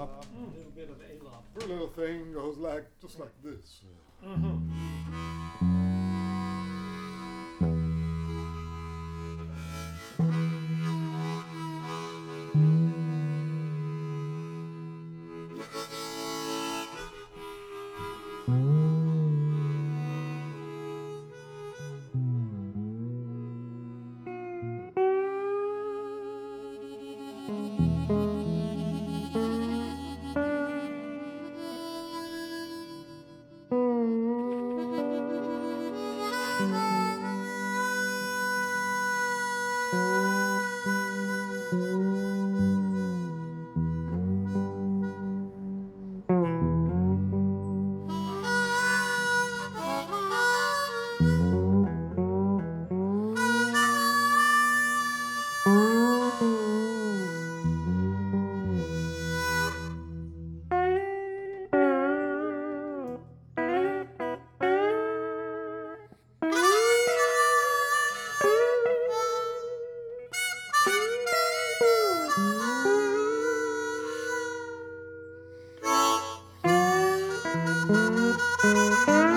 lop. A little bit of A-Lop. Her little thing goes like just like this. I Música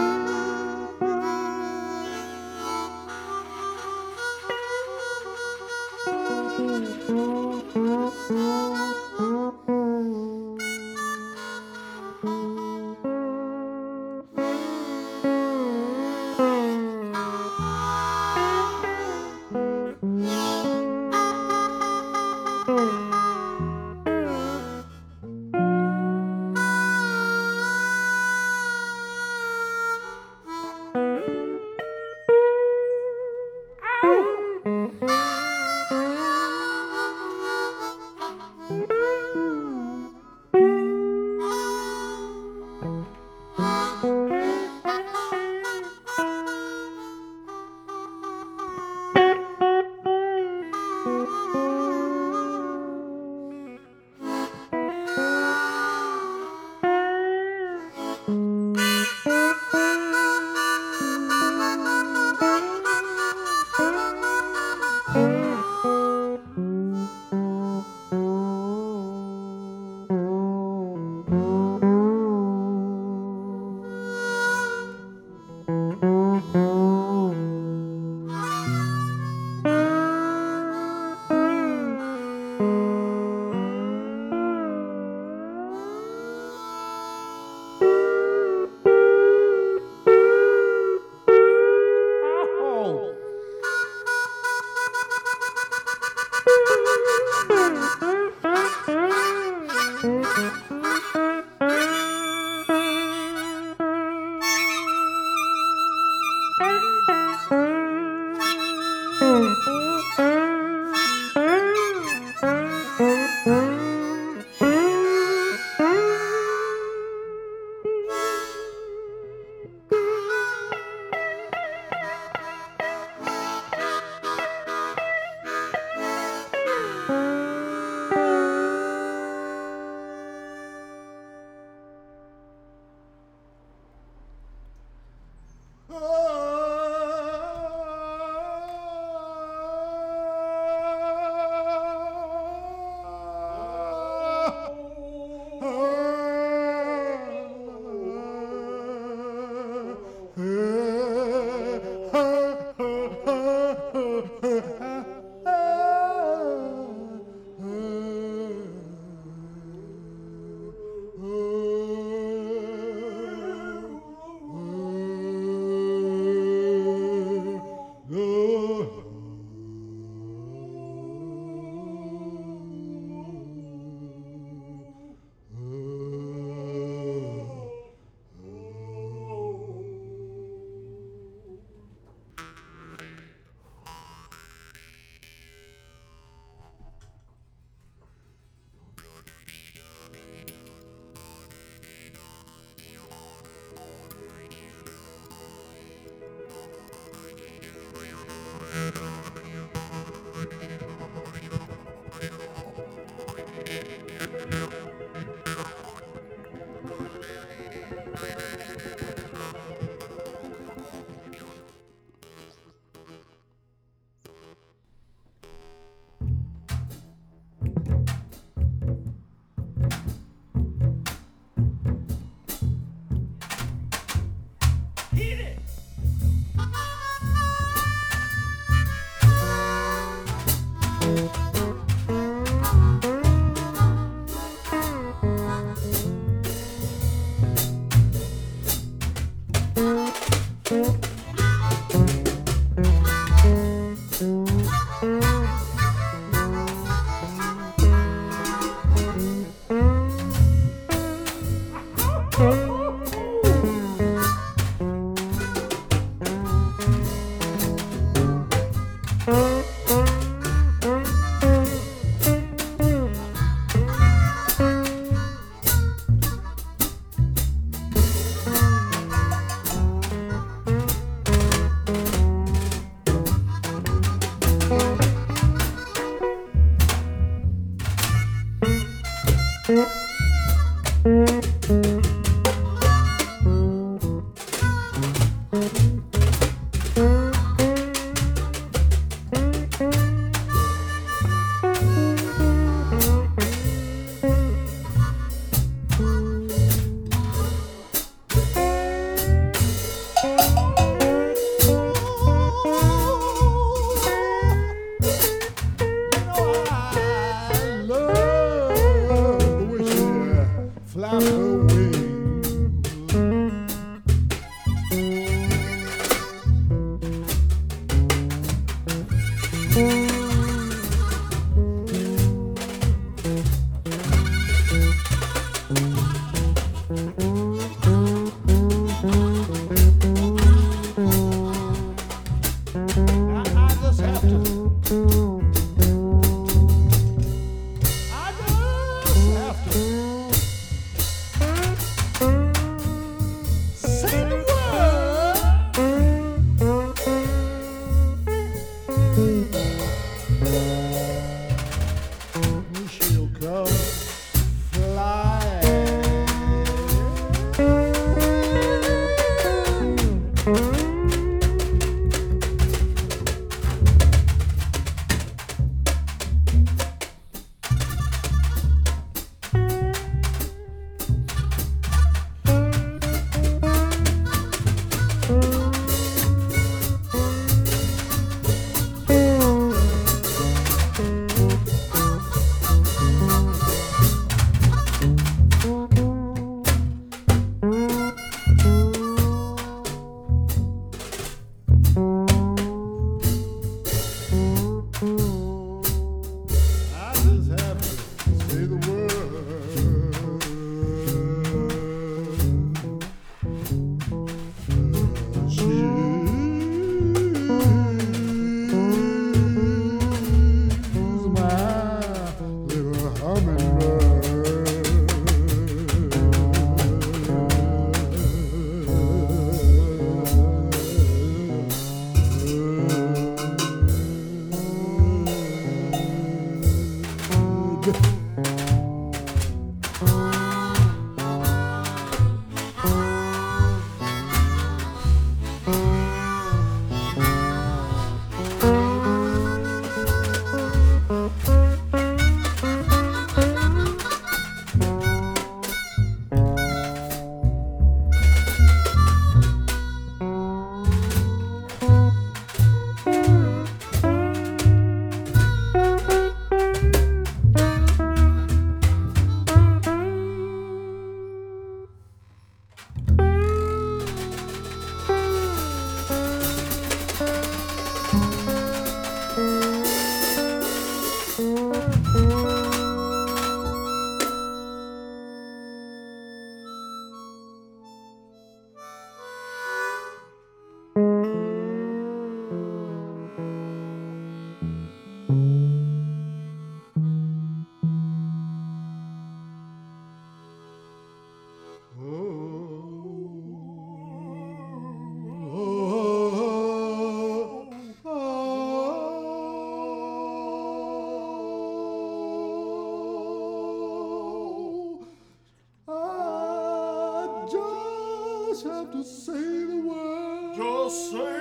to say the word. Just say